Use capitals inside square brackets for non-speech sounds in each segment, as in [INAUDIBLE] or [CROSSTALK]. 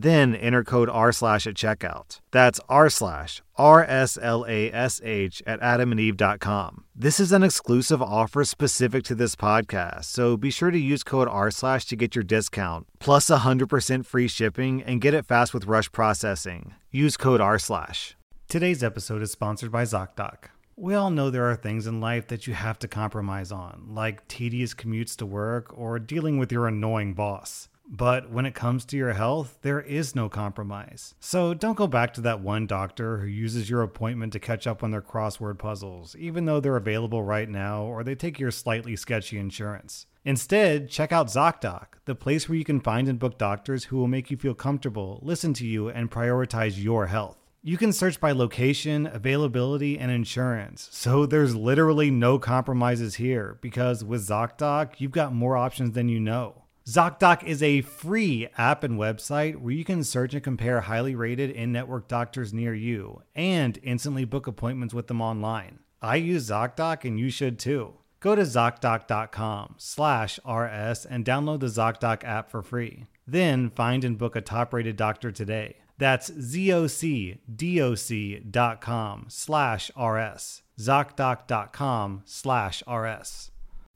Then enter code R slash at checkout. That's R slash R S L A S H at adamandeve.com. This is an exclusive offer specific to this podcast, so be sure to use code R slash to get your discount, plus 100% free shipping, and get it fast with rush processing. Use code R slash. Today's episode is sponsored by ZocDoc. We all know there are things in life that you have to compromise on, like tedious commutes to work or dealing with your annoying boss. But when it comes to your health, there is no compromise. So don't go back to that one doctor who uses your appointment to catch up on their crossword puzzles, even though they're available right now or they take your slightly sketchy insurance. Instead, check out ZocDoc, the place where you can find and book doctors who will make you feel comfortable, listen to you, and prioritize your health. You can search by location, availability, and insurance. So there's literally no compromises here because with ZocDoc, you've got more options than you know. ZocDoc is a free app and website where you can search and compare highly rated in network doctors near you and instantly book appointments with them online. I use ZocDoc and you should too. Go to ZocDoc.com slash RS and download the ZocDoc app for free. Then find and book a top rated doctor today. That's ZocDoc.com slash RS. ZocDoc.com slash RS.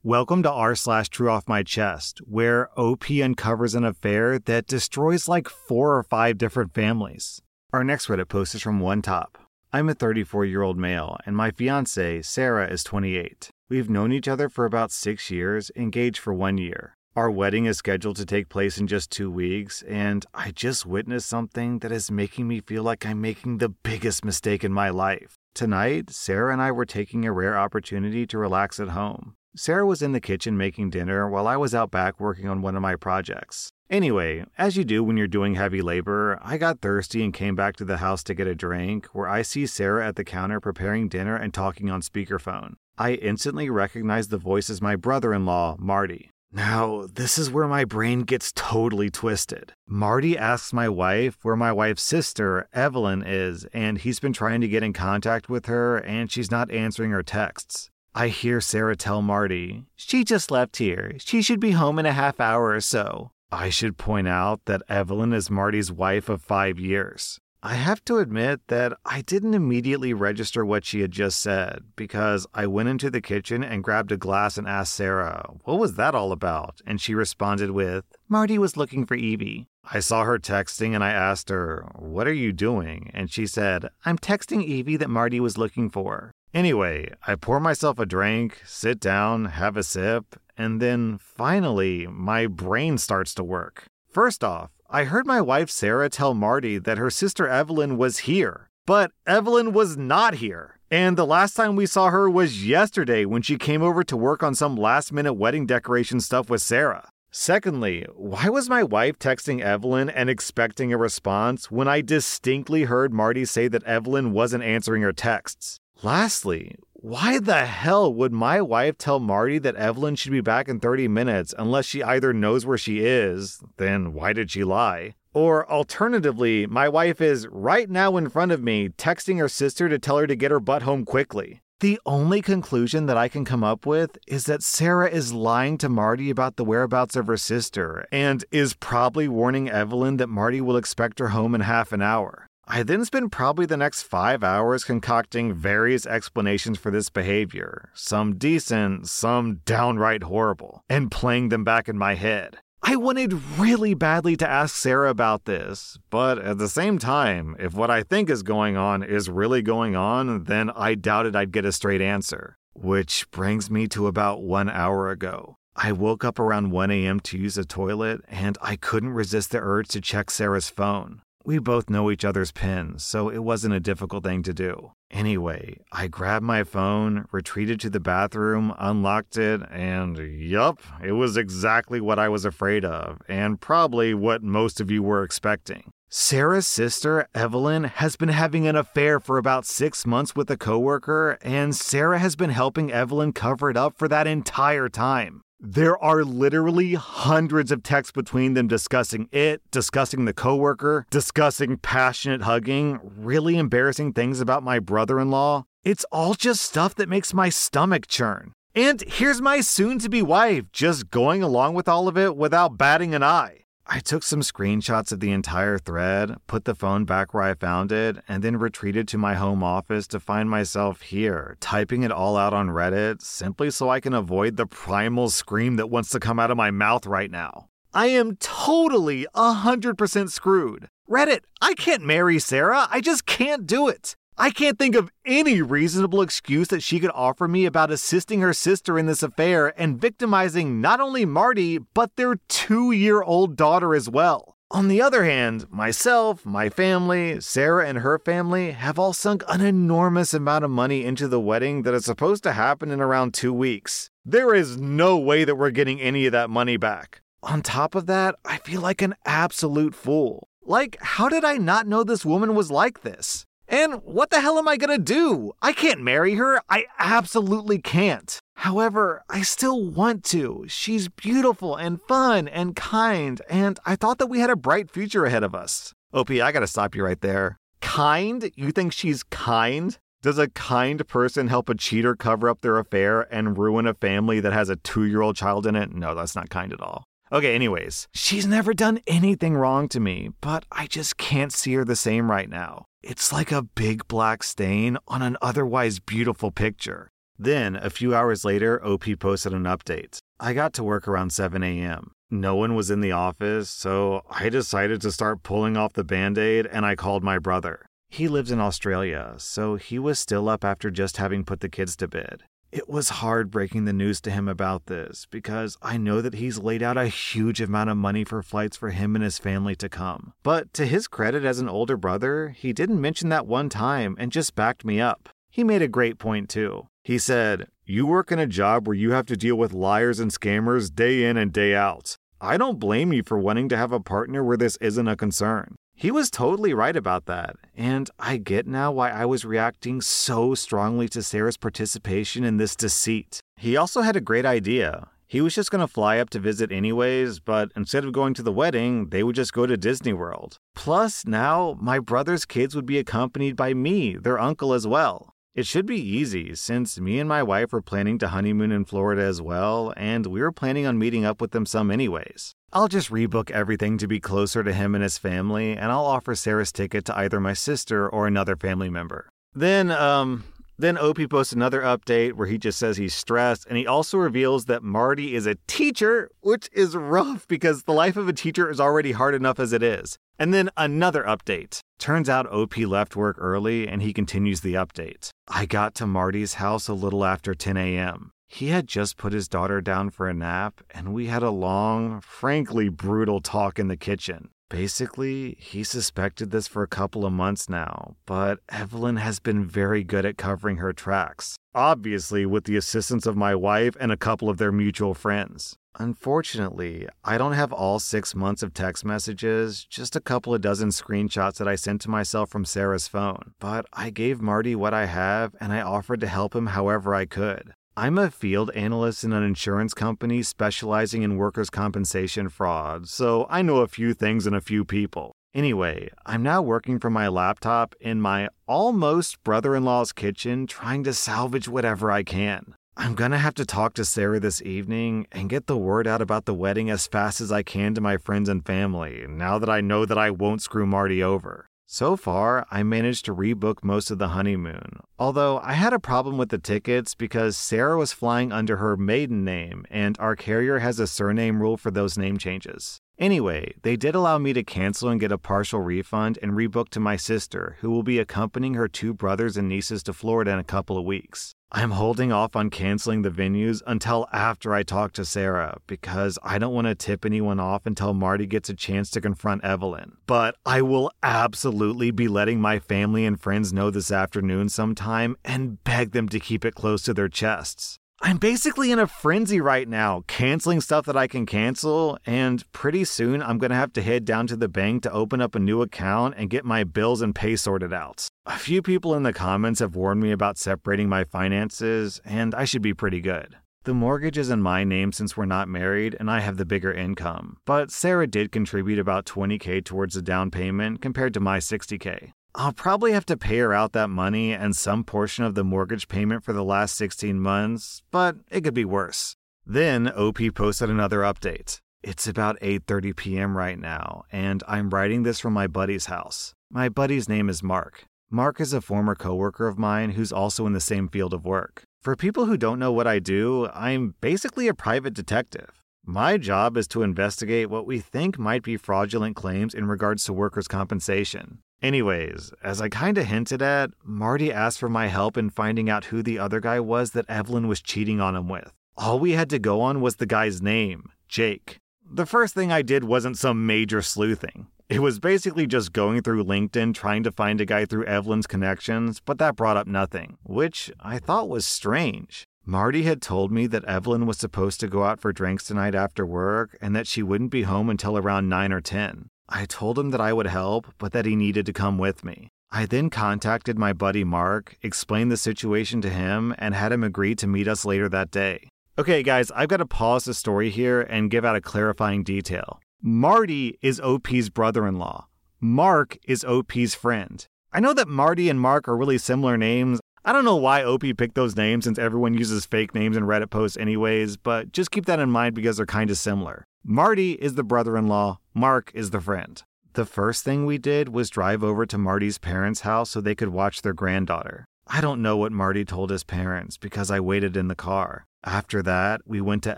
Welcome to r slash true off my chest, where OP uncovers an affair that destroys like four or five different families. Our next Reddit post is from One Top. I'm a 34 year old male, and my fiance, Sarah, is 28. We've known each other for about six years, engaged for one year. Our wedding is scheduled to take place in just two weeks, and I just witnessed something that is making me feel like I'm making the biggest mistake in my life. Tonight, Sarah and I were taking a rare opportunity to relax at home. Sarah was in the kitchen making dinner while I was out back working on one of my projects. Anyway, as you do when you're doing heavy labor, I got thirsty and came back to the house to get a drink, where I see Sarah at the counter preparing dinner and talking on speakerphone. I instantly recognize the voice as my brother in law, Marty. Now, this is where my brain gets totally twisted. Marty asks my wife where my wife's sister, Evelyn, is, and he's been trying to get in contact with her, and she's not answering her texts. I hear Sarah tell Marty, She just left here. She should be home in a half hour or so. I should point out that Evelyn is Marty's wife of five years. I have to admit that I didn't immediately register what she had just said because I went into the kitchen and grabbed a glass and asked Sarah, What was that all about? And she responded with, Marty was looking for Evie. I saw her texting and I asked her, What are you doing? And she said, I'm texting Evie that Marty was looking for. Anyway, I pour myself a drink, sit down, have a sip, and then finally, my brain starts to work. First off, I heard my wife Sarah tell Marty that her sister Evelyn was here, but Evelyn was not here. And the last time we saw her was yesterday when she came over to work on some last minute wedding decoration stuff with Sarah. Secondly, why was my wife texting Evelyn and expecting a response when I distinctly heard Marty say that Evelyn wasn't answering her texts? Lastly, why the hell would my wife tell Marty that Evelyn should be back in 30 minutes unless she either knows where she is, then why did she lie? Or alternatively, my wife is right now in front of me texting her sister to tell her to get her butt home quickly. The only conclusion that I can come up with is that Sarah is lying to Marty about the whereabouts of her sister and is probably warning Evelyn that Marty will expect her home in half an hour. I then spend probably the next five hours concocting various explanations for this behavior, some decent, some downright horrible, and playing them back in my head. I wanted really badly to ask Sarah about this, but at the same time, if what I think is going on is really going on, then I doubted I'd get a straight answer. Which brings me to about one hour ago. I woke up around 1 a.m. to use the toilet, and I couldn't resist the urge to check Sarah's phone. We both know each other's pins, so it wasn't a difficult thing to do. Anyway, I grabbed my phone, retreated to the bathroom, unlocked it, and yup, it was exactly what I was afraid of, and probably what most of you were expecting. Sarah's sister, Evelyn, has been having an affair for about six months with a coworker, and Sarah has been helping Evelyn cover it up for that entire time. There are literally hundreds of texts between them discussing it, discussing the coworker, discussing passionate hugging, really embarrassing things about my brother in law. It's all just stuff that makes my stomach churn. And here's my soon to be wife just going along with all of it without batting an eye. I took some screenshots of the entire thread, put the phone back where I found it, and then retreated to my home office to find myself here, typing it all out on Reddit simply so I can avoid the primal scream that wants to come out of my mouth right now. I am totally 100% screwed. Reddit, I can't marry Sarah. I just can't do it. I can't think of any reasonable excuse that she could offer me about assisting her sister in this affair and victimizing not only Marty, but their two year old daughter as well. On the other hand, myself, my family, Sarah and her family have all sunk an enormous amount of money into the wedding that is supposed to happen in around two weeks. There is no way that we're getting any of that money back. On top of that, I feel like an absolute fool. Like, how did I not know this woman was like this? And what the hell am I gonna do? I can't marry her. I absolutely can't. However, I still want to. She's beautiful and fun and kind, and I thought that we had a bright future ahead of us. OP, I gotta stop you right there. Kind? You think she's kind? Does a kind person help a cheater cover up their affair and ruin a family that has a two year old child in it? No, that's not kind at all. Okay, anyways, she's never done anything wrong to me, but I just can't see her the same right now. It's like a big black stain on an otherwise beautiful picture. Then, a few hours later, OP posted an update. I got to work around 7 a.m. No one was in the office, so I decided to start pulling off the band aid and I called my brother. He lives in Australia, so he was still up after just having put the kids to bed. It was hard breaking the news to him about this because I know that he's laid out a huge amount of money for flights for him and his family to come. But to his credit as an older brother, he didn't mention that one time and just backed me up. He made a great point too. He said, You work in a job where you have to deal with liars and scammers day in and day out. I don't blame you for wanting to have a partner where this isn't a concern. He was totally right about that, and I get now why I was reacting so strongly to Sarah's participation in this deceit. He also had a great idea. He was just going to fly up to visit anyways, but instead of going to the wedding, they would just go to Disney World. Plus, now my brother's kids would be accompanied by me, their uncle, as well. It should be easy since me and my wife were planning to honeymoon in Florida as well, and we were planning on meeting up with them some anyways. I'll just rebook everything to be closer to him and his family, and I'll offer Sarah's ticket to either my sister or another family member. Then, um, then OP posts another update where he just says he's stressed, and he also reveals that Marty is a teacher, which is rough because the life of a teacher is already hard enough as it is. And then another update. Turns out OP left work early and he continues the update. I got to Marty's house a little after 10 a.m. He had just put his daughter down for a nap, and we had a long, frankly brutal talk in the kitchen. Basically, he suspected this for a couple of months now, but Evelyn has been very good at covering her tracks. Obviously, with the assistance of my wife and a couple of their mutual friends. Unfortunately, I don't have all six months of text messages, just a couple of dozen screenshots that I sent to myself from Sarah's phone. But I gave Marty what I have and I offered to help him however I could. I'm a field analyst in an insurance company specializing in workers' compensation fraud, so I know a few things and a few people. Anyway, I'm now working from my laptop in my almost brother in law's kitchen trying to salvage whatever I can. I'm gonna have to talk to Sarah this evening and get the word out about the wedding as fast as I can to my friends and family, now that I know that I won't screw Marty over. So far, I managed to rebook most of the honeymoon, although I had a problem with the tickets because Sarah was flying under her maiden name, and our carrier has a surname rule for those name changes. Anyway, they did allow me to cancel and get a partial refund and rebook to my sister, who will be accompanying her two brothers and nieces to Florida in a couple of weeks. I'm holding off on canceling the venues until after I talk to Sarah because I don't want to tip anyone off until Marty gets a chance to confront Evelyn. But I will absolutely be letting my family and friends know this afternoon sometime and beg them to keep it close to their chests. I'm basically in a frenzy right now, canceling stuff that I can cancel, and pretty soon I'm gonna have to head down to the bank to open up a new account and get my bills and pay sorted out. A few people in the comments have warned me about separating my finances, and I should be pretty good. The mortgage is in my name since we're not married and I have the bigger income, but Sarah did contribute about 20k towards the down payment compared to my 60k. I'll probably have to pay her out that money and some portion of the mortgage payment for the last 16 months, but it could be worse. Then OP posted another update. It's about 8:30 p.m. right now, and I'm writing this from my buddy's house. My buddy's name is Mark. Mark is a former coworker of mine who's also in the same field of work. For people who don't know what I do, I'm basically a private detective. My job is to investigate what we think might be fraudulent claims in regards to workers' compensation. Anyways, as I kinda hinted at, Marty asked for my help in finding out who the other guy was that Evelyn was cheating on him with. All we had to go on was the guy's name, Jake. The first thing I did wasn't some major sleuthing. It was basically just going through LinkedIn trying to find a guy through Evelyn's connections, but that brought up nothing, which I thought was strange. Marty had told me that Evelyn was supposed to go out for drinks tonight after work and that she wouldn't be home until around 9 or 10. I told him that I would help, but that he needed to come with me. I then contacted my buddy Mark, explained the situation to him, and had him agree to meet us later that day. Okay, guys, I've got to pause the story here and give out a clarifying detail. Marty is OP's brother in law, Mark is OP's friend. I know that Marty and Mark are really similar names. I don't know why OP picked those names since everyone uses fake names in Reddit posts, anyways, but just keep that in mind because they're kind of similar. Marty is the brother in law, Mark is the friend. The first thing we did was drive over to Marty's parents' house so they could watch their granddaughter. I don't know what Marty told his parents because I waited in the car. After that, we went to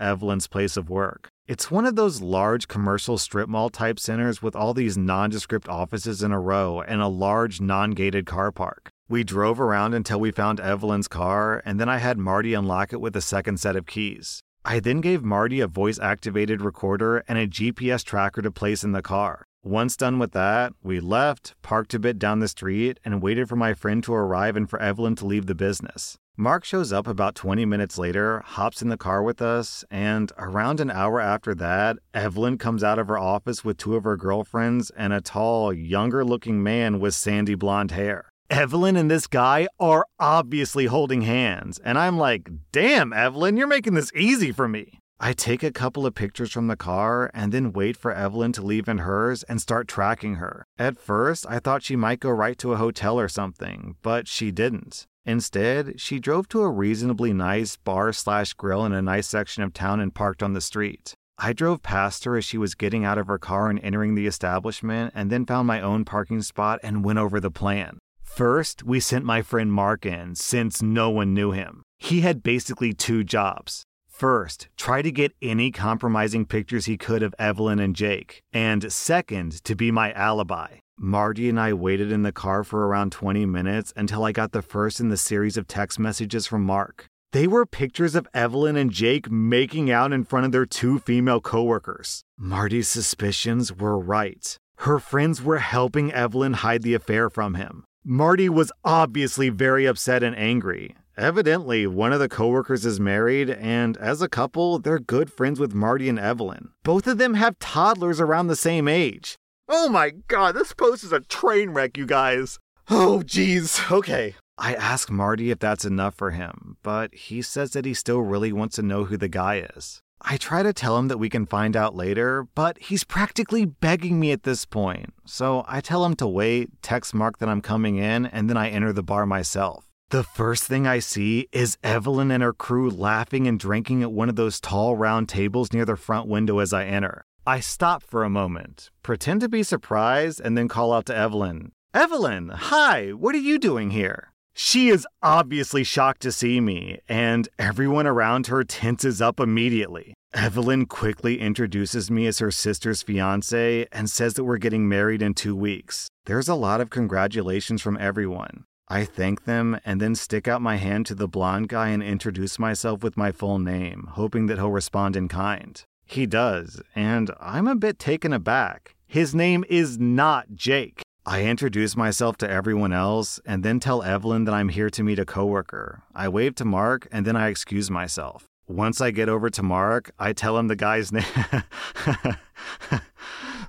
Evelyn's place of work. It's one of those large commercial strip mall type centers with all these nondescript offices in a row and a large non gated car park. We drove around until we found Evelyn's car, and then I had Marty unlock it with a second set of keys. I then gave Marty a voice activated recorder and a GPS tracker to place in the car. Once done with that, we left, parked a bit down the street, and waited for my friend to arrive and for Evelyn to leave the business. Mark shows up about 20 minutes later, hops in the car with us, and around an hour after that, Evelyn comes out of her office with two of her girlfriends and a tall, younger looking man with sandy blonde hair. Evelyn and this guy are obviously holding hands, and I'm like, damn, Evelyn, you're making this easy for me. I take a couple of pictures from the car and then wait for Evelyn to leave in hers and start tracking her. At first, I thought she might go right to a hotel or something, but she didn't. Instead, she drove to a reasonably nice bar slash grill in a nice section of town and parked on the street. I drove past her as she was getting out of her car and entering the establishment, and then found my own parking spot and went over the plan. First, we sent my friend Mark in since no one knew him. He had basically two jobs. First, try to get any compromising pictures he could of Evelyn and Jake. And second, to be my alibi. Marty and I waited in the car for around 20 minutes until I got the first in the series of text messages from Mark. They were pictures of Evelyn and Jake making out in front of their two female coworkers. Marty's suspicions were right. Her friends were helping Evelyn hide the affair from him. Marty was obviously very upset and angry. Evidently, one of the coworkers is married, and as a couple, they're good friends with Marty and Evelyn. Both of them have toddlers around the same age. Oh my god, this post is a train wreck, you guys. Oh, jeez. Okay. I ask Marty if that's enough for him, but he says that he still really wants to know who the guy is. I try to tell him that we can find out later, but he's practically begging me at this point. So I tell him to wait, text Mark that I'm coming in, and then I enter the bar myself. The first thing I see is Evelyn and her crew laughing and drinking at one of those tall round tables near the front window as I enter. I stop for a moment, pretend to be surprised, and then call out to Evelyn Evelyn, hi, what are you doing here? She is obviously shocked to see me, and everyone around her tenses up immediately. Evelyn quickly introduces me as her sister's fiance and says that we're getting married in two weeks. There's a lot of congratulations from everyone. I thank them and then stick out my hand to the blonde guy and introduce myself with my full name, hoping that he'll respond in kind. He does, and I'm a bit taken aback. His name is not Jake. I introduce myself to everyone else and then tell Evelyn that I'm here to meet a coworker. I wave to Mark and then I excuse myself. Once I get over to Mark, I tell him the guy's [LAUGHS] name.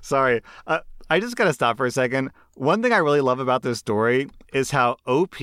Sorry, uh, I just gotta stop for a second. One thing I really love about this story is how OP,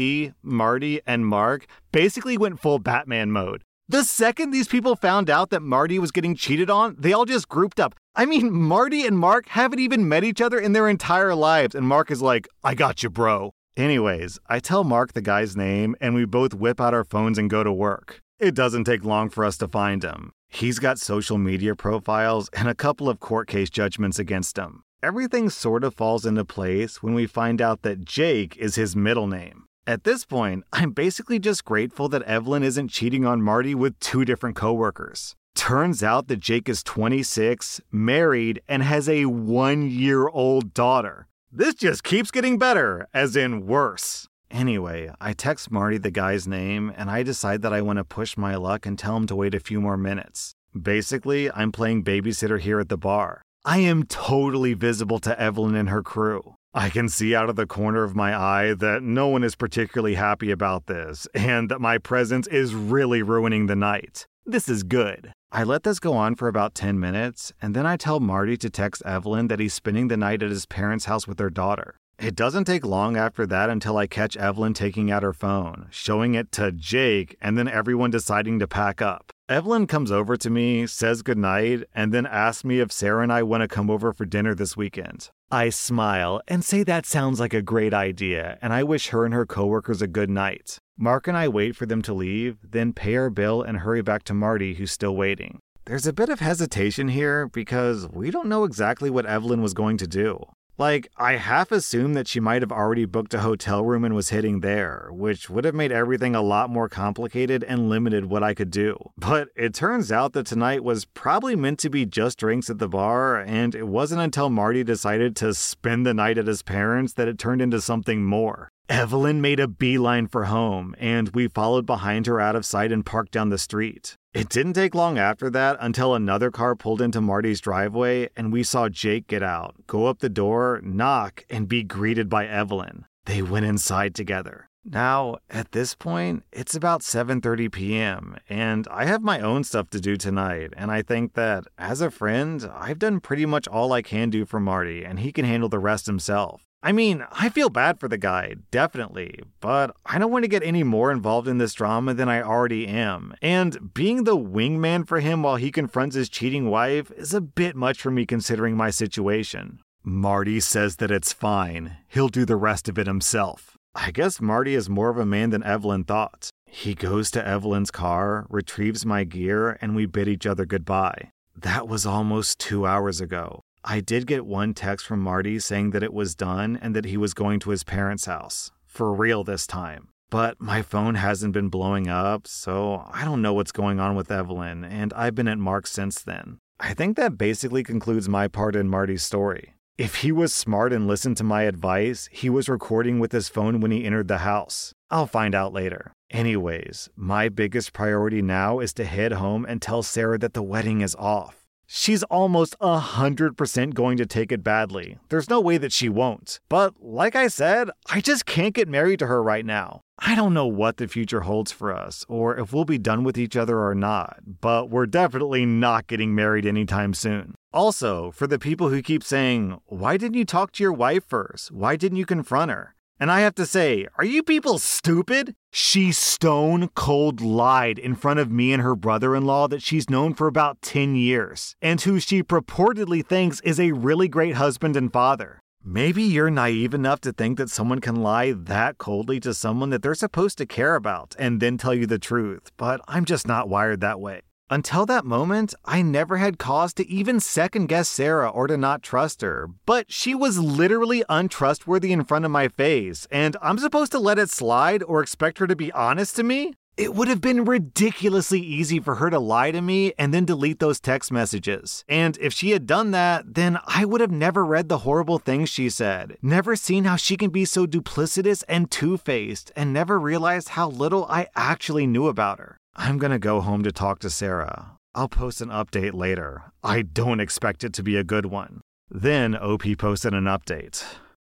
Marty, and Mark basically went full Batman mode. The second these people found out that Marty was getting cheated on, they all just grouped up. I mean, Marty and Mark haven't even met each other in their entire lives, and Mark is like, I got you, bro. Anyways, I tell Mark the guy's name, and we both whip out our phones and go to work. It doesn't take long for us to find him. He's got social media profiles and a couple of court case judgments against him. Everything sort of falls into place when we find out that Jake is his middle name. At this point, I'm basically just grateful that Evelyn isn't cheating on Marty with two different coworkers. Turns out that Jake is 26, married, and has a one year old daughter. This just keeps getting better, as in worse. Anyway, I text Marty the guy's name, and I decide that I want to push my luck and tell him to wait a few more minutes. Basically, I'm playing babysitter here at the bar. I am totally visible to Evelyn and her crew. I can see out of the corner of my eye that no one is particularly happy about this, and that my presence is really ruining the night. This is good. I let this go on for about 10 minutes, and then I tell Marty to text Evelyn that he's spending the night at his parents' house with their daughter. It doesn't take long after that until I catch Evelyn taking out her phone, showing it to Jake, and then everyone deciding to pack up. Evelyn comes over to me, says goodnight, and then asks me if Sarah and I want to come over for dinner this weekend. I smile and say that sounds like a great idea, and I wish her and her coworkers a good night. Mark and I wait for them to leave, then pay our bill and hurry back to Marty, who's still waiting. There's a bit of hesitation here because we don't know exactly what Evelyn was going to do. Like, I half assumed that she might have already booked a hotel room and was hitting there, which would have made everything a lot more complicated and limited what I could do. But it turns out that tonight was probably meant to be just drinks at the bar, and it wasn't until Marty decided to spend the night at his parents that it turned into something more. Evelyn made a beeline for home, and we followed behind her out of sight and parked down the street. It didn't take long after that until another car pulled into Marty's driveway and we saw Jake get out, go up the door, knock, and be greeted by Evelyn. They went inside together. Now, at this point, it's about 7:30 p.m. and I have my own stuff to do tonight, and I think that as a friend, I've done pretty much all I can do for Marty and he can handle the rest himself. I mean, I feel bad for the guy, definitely, but I don't want to get any more involved in this drama than I already am. And being the wingman for him while he confronts his cheating wife is a bit much for me considering my situation. Marty says that it's fine, he'll do the rest of it himself. I guess Marty is more of a man than Evelyn thought. He goes to Evelyn's car, retrieves my gear, and we bid each other goodbye. That was almost two hours ago. I did get one text from Marty saying that it was done and that he was going to his parents' house. For real this time. But my phone hasn't been blowing up, so I don't know what's going on with Evelyn, and I've been at Mark since then. I think that basically concludes my part in Marty's story. If he was smart and listened to my advice, he was recording with his phone when he entered the house. I'll find out later. Anyways, my biggest priority now is to head home and tell Sarah that the wedding is off. She's almost 100% going to take it badly. There's no way that she won't. But like I said, I just can't get married to her right now. I don't know what the future holds for us, or if we'll be done with each other or not, but we're definitely not getting married anytime soon. Also, for the people who keep saying, Why didn't you talk to your wife first? Why didn't you confront her? And I have to say, are you people stupid? She stone cold lied in front of me and her brother in law that she's known for about 10 years, and who she purportedly thinks is a really great husband and father. Maybe you're naive enough to think that someone can lie that coldly to someone that they're supposed to care about and then tell you the truth, but I'm just not wired that way. Until that moment, I never had cause to even second guess Sarah or to not trust her, but she was literally untrustworthy in front of my face, and I'm supposed to let it slide or expect her to be honest to me? It would have been ridiculously easy for her to lie to me and then delete those text messages. And if she had done that, then I would have never read the horrible things she said, never seen how she can be so duplicitous and two faced, and never realized how little I actually knew about her. I'm gonna go home to talk to Sarah. I'll post an update later. I don't expect it to be a good one. Then OP posted an update.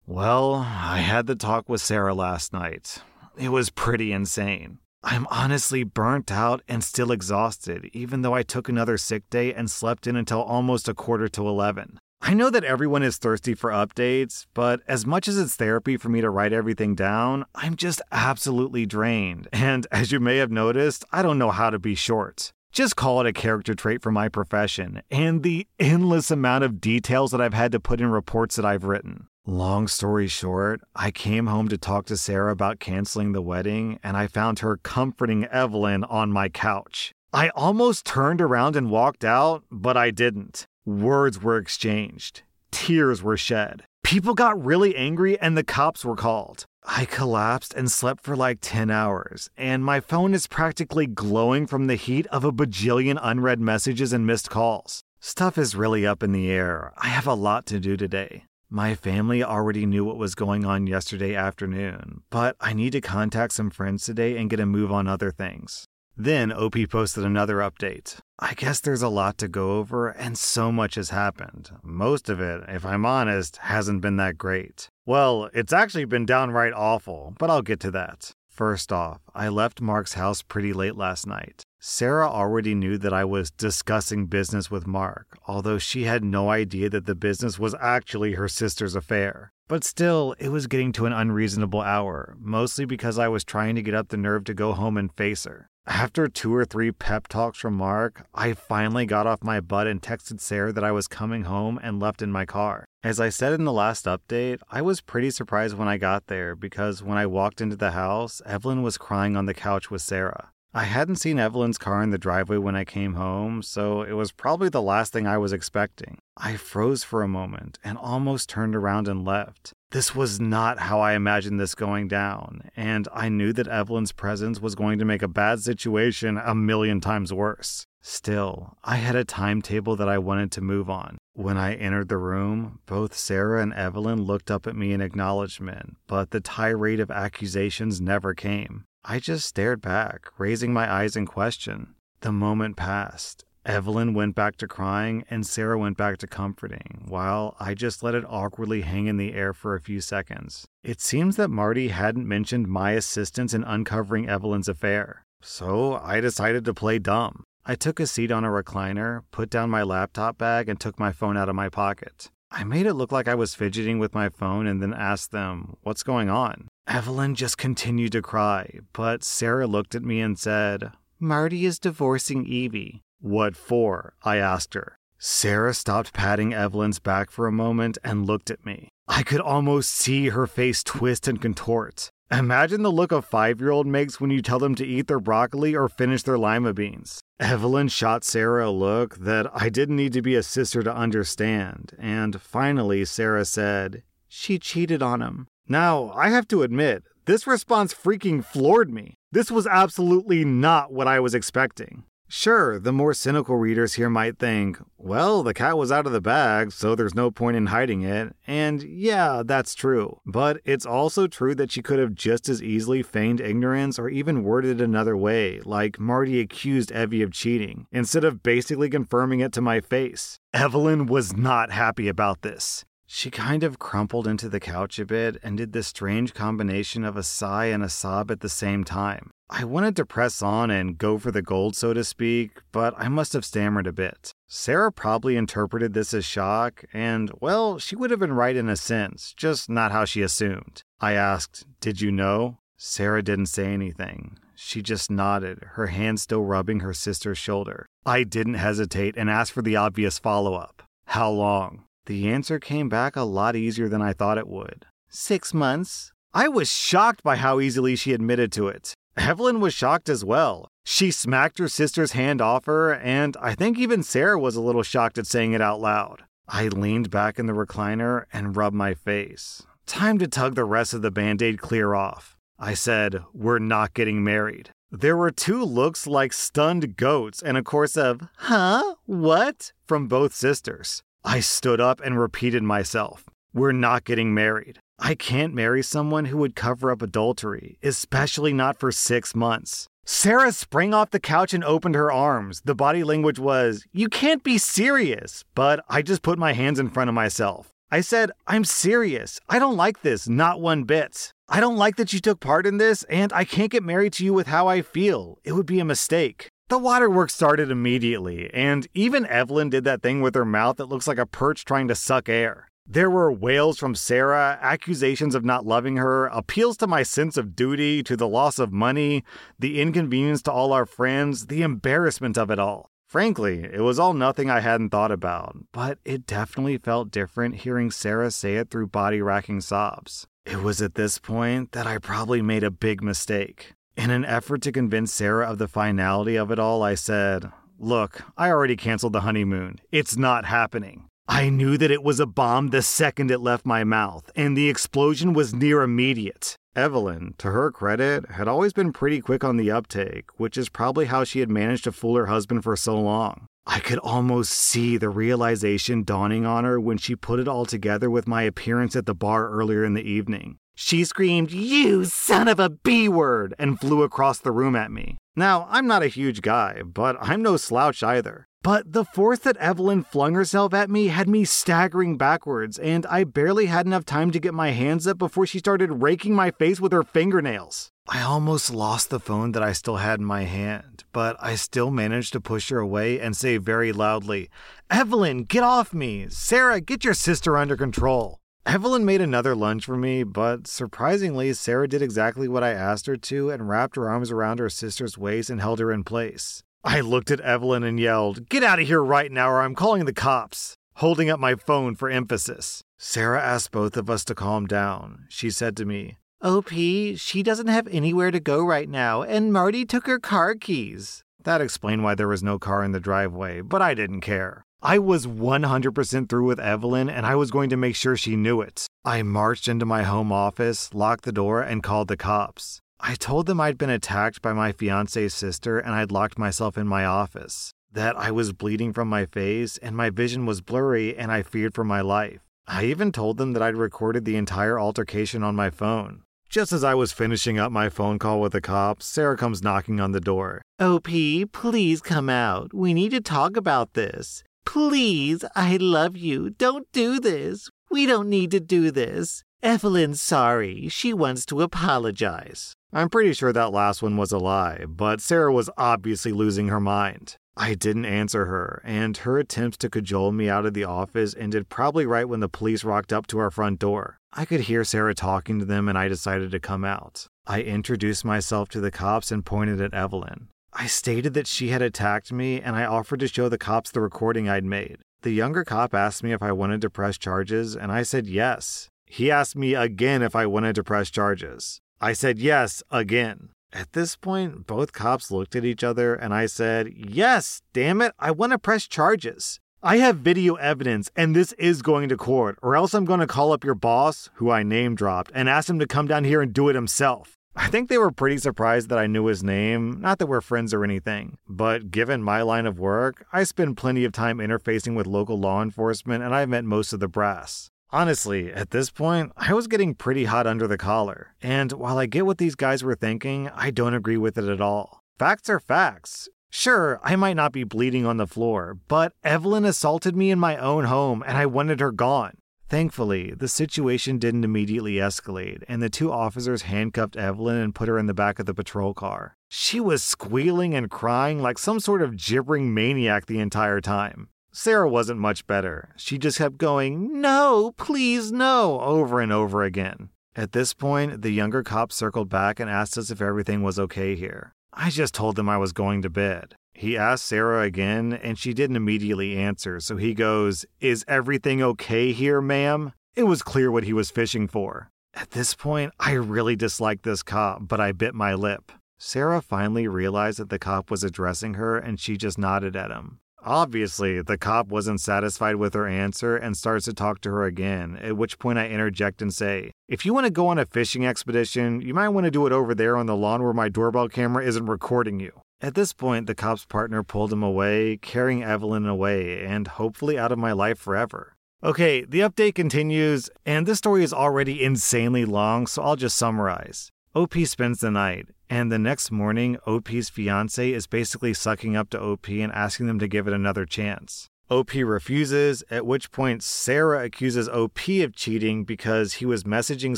Well, I had the talk with Sarah last night. It was pretty insane. I'm honestly burnt out and still exhausted, even though I took another sick day and slept in until almost a quarter to 11. I know that everyone is thirsty for updates, but as much as it's therapy for me to write everything down, I'm just absolutely drained. [LAUGHS] And as you may have noticed, I don't know how to be short. Just call it a character trait for my profession and the endless amount of details that I've had to put in reports that I've written. Long story short, I came home to talk to Sarah about canceling the wedding, and I found her comforting Evelyn on my couch. I almost turned around and walked out, but I didn't. Words were exchanged, tears were shed. People got really angry, and the cops were called. I collapsed and slept for like 10 hours, and my phone is practically glowing from the heat of a bajillion unread messages and missed calls. Stuff is really up in the air. I have a lot to do today. My family already knew what was going on yesterday afternoon, but I need to contact some friends today and get a move on other things. Then OP posted another update. I guess there's a lot to go over, and so much has happened. Most of it, if I'm honest, hasn't been that great. Well, it's actually been downright awful, but I'll get to that. First off, I left Mark's house pretty late last night. Sarah already knew that I was discussing business with Mark, although she had no idea that the business was actually her sister's affair. But still, it was getting to an unreasonable hour, mostly because I was trying to get up the nerve to go home and face her. After two or three pep talks from Mark, I finally got off my butt and texted Sarah that I was coming home and left in my car. As I said in the last update, I was pretty surprised when I got there because when I walked into the house, Evelyn was crying on the couch with Sarah. I hadn't seen Evelyn's car in the driveway when I came home, so it was probably the last thing I was expecting. I froze for a moment and almost turned around and left. This was not how I imagined this going down, and I knew that Evelyn's presence was going to make a bad situation a million times worse. Still, I had a timetable that I wanted to move on. When I entered the room, both Sarah and Evelyn looked up at me in acknowledgement, but the tirade of accusations never came. I just stared back, raising my eyes in question. The moment passed. Evelyn went back to crying, and Sarah went back to comforting, while I just let it awkwardly hang in the air for a few seconds. It seems that Marty hadn't mentioned my assistance in uncovering Evelyn's affair, so I decided to play dumb. I took a seat on a recliner, put down my laptop bag, and took my phone out of my pocket. I made it look like I was fidgeting with my phone and then asked them, What's going on? Evelyn just continued to cry, but Sarah looked at me and said, Marty is divorcing Evie. What for? I asked her. Sarah stopped patting Evelyn's back for a moment and looked at me. I could almost see her face twist and contort. Imagine the look a five year old makes when you tell them to eat their broccoli or finish their lima beans. Evelyn shot Sarah a look that I didn't need to be a sister to understand, and finally Sarah said, She cheated on him. Now, I have to admit, this response freaking floored me. This was absolutely not what I was expecting. Sure, the more cynical readers here might think, well, the cat was out of the bag, so there's no point in hiding it. And yeah, that's true. But it's also true that she could have just as easily feigned ignorance or even worded it another way, like Marty accused Evie of cheating, instead of basically confirming it to my face. Evelyn was not happy about this. She kind of crumpled into the couch a bit and did this strange combination of a sigh and a sob at the same time. I wanted to press on and go for the gold, so to speak, but I must have stammered a bit. Sarah probably interpreted this as shock, and, well, she would have been right in a sense, just not how she assumed. I asked, Did you know? Sarah didn't say anything. She just nodded, her hand still rubbing her sister's shoulder. I didn't hesitate and asked for the obvious follow up How long? The answer came back a lot easier than I thought it would. Six months. I was shocked by how easily she admitted to it. Evelyn was shocked as well. She smacked her sister's hand off her, and I think even Sarah was a little shocked at saying it out loud. I leaned back in the recliner and rubbed my face. Time to tug the rest of the band aid clear off. I said, We're not getting married. There were two looks like stunned goats and a chorus of, huh? What? from both sisters. I stood up and repeated myself, We're not getting married. I can't marry someone who would cover up adultery, especially not for six months. Sarah sprang off the couch and opened her arms. The body language was, You can't be serious. But I just put my hands in front of myself. I said, I'm serious. I don't like this, not one bit. I don't like that you took part in this, and I can't get married to you with how I feel. It would be a mistake. The waterworks started immediately, and even Evelyn did that thing with her mouth that looks like a perch trying to suck air. There were wails from Sarah, accusations of not loving her, appeals to my sense of duty, to the loss of money, the inconvenience to all our friends, the embarrassment of it all. Frankly, it was all nothing I hadn't thought about, but it definitely felt different hearing Sarah say it through body racking sobs. It was at this point that I probably made a big mistake. In an effort to convince Sarah of the finality of it all, I said, Look, I already canceled the honeymoon. It's not happening. I knew that it was a bomb the second it left my mouth, and the explosion was near immediate. Evelyn, to her credit, had always been pretty quick on the uptake, which is probably how she had managed to fool her husband for so long. I could almost see the realization dawning on her when she put it all together with my appearance at the bar earlier in the evening. She screamed, You son of a B word, and flew across the room at me. Now, I'm not a huge guy, but I'm no slouch either. But the force that Evelyn flung herself at me had me staggering backwards, and I barely had enough time to get my hands up before she started raking my face with her fingernails. I almost lost the phone that I still had in my hand, but I still managed to push her away and say very loudly, Evelyn, get off me! Sarah, get your sister under control! Evelyn made another lunge for me, but surprisingly, Sarah did exactly what I asked her to and wrapped her arms around her sister's waist and held her in place. I looked at Evelyn and yelled, Get out of here right now, or I'm calling the cops, holding up my phone for emphasis. Sarah asked both of us to calm down. She said to me, OP, she doesn't have anywhere to go right now, and Marty took her car keys. That explained why there was no car in the driveway, but I didn't care. I was 100% through with Evelyn, and I was going to make sure she knew it. I marched into my home office, locked the door, and called the cops. I told them I'd been attacked by my fiance's sister and I'd locked myself in my office, that I was bleeding from my face and my vision was blurry and I feared for my life. I even told them that I'd recorded the entire altercation on my phone. Just as I was finishing up my phone call with the cops, Sarah comes knocking on the door. Oh, OP, please come out. We need to talk about this. Please, I love you. Don't do this. We don't need to do this. Evelyn's sorry. She wants to apologize. I'm pretty sure that last one was a lie, but Sarah was obviously losing her mind. I didn't answer her, and her attempts to cajole me out of the office ended probably right when the police rocked up to our front door. I could hear Sarah talking to them, and I decided to come out. I introduced myself to the cops and pointed at Evelyn. I stated that she had attacked me, and I offered to show the cops the recording I'd made. The younger cop asked me if I wanted to press charges, and I said yes. He asked me again if I wanted to press charges. I said yes again. At this point, both cops looked at each other and I said, Yes, damn it, I want to press charges. I have video evidence and this is going to court, or else I'm going to call up your boss, who I name dropped, and ask him to come down here and do it himself. I think they were pretty surprised that I knew his name, not that we're friends or anything, but given my line of work, I spend plenty of time interfacing with local law enforcement and I've met most of the brass. Honestly, at this point, I was getting pretty hot under the collar. And while I get what these guys were thinking, I don't agree with it at all. Facts are facts. Sure, I might not be bleeding on the floor, but Evelyn assaulted me in my own home and I wanted her gone. Thankfully, the situation didn't immediately escalate, and the two officers handcuffed Evelyn and put her in the back of the patrol car. She was squealing and crying like some sort of gibbering maniac the entire time. Sarah wasn't much better. She just kept going, No, please, no, over and over again. At this point, the younger cop circled back and asked us if everything was okay here. I just told them I was going to bed. He asked Sarah again, and she didn't immediately answer, so he goes, Is everything okay here, ma'am? It was clear what he was fishing for. At this point, I really disliked this cop, but I bit my lip. Sarah finally realized that the cop was addressing her, and she just nodded at him. Obviously, the cop wasn't satisfied with her answer and starts to talk to her again, at which point I interject and say, If you want to go on a fishing expedition, you might want to do it over there on the lawn where my doorbell camera isn't recording you. At this point, the cop's partner pulled him away, carrying Evelyn away, and hopefully out of my life forever. Okay, the update continues, and this story is already insanely long, so I'll just summarize. OP spends the night, and the next morning, OP's fiance is basically sucking up to OP and asking them to give it another chance. OP refuses, at which point Sarah accuses OP of cheating because he was messaging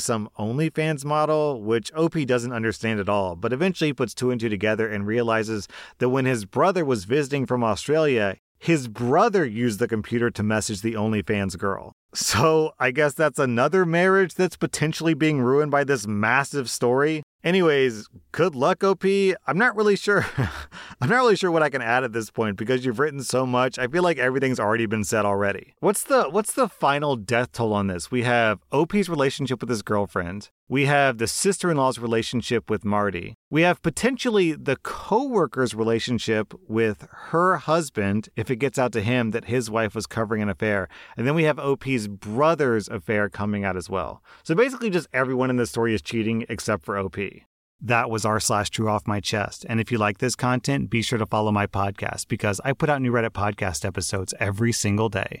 some OnlyFans model, which OP doesn't understand at all, but eventually puts two and two together and realizes that when his brother was visiting from Australia, his brother used the computer to message the OnlyFans girl. So I guess that's another marriage that's potentially being ruined by this massive story. Anyways, good luck, OP. I'm not really sure. [LAUGHS] I'm not really sure what I can add at this point because you've written so much. I feel like everything's already been said already. What's the what's the final death toll on this? We have OP's relationship with his girlfriend. We have the sister-in-law's relationship with Marty. We have potentially the co-worker's relationship with her husband if it gets out to him that his wife was covering an affair. And then we have OP's brother's affair coming out as well. So basically just everyone in this story is cheating except for OP. That was r slash true off my chest. And if you like this content, be sure to follow my podcast because I put out new Reddit podcast episodes every single day.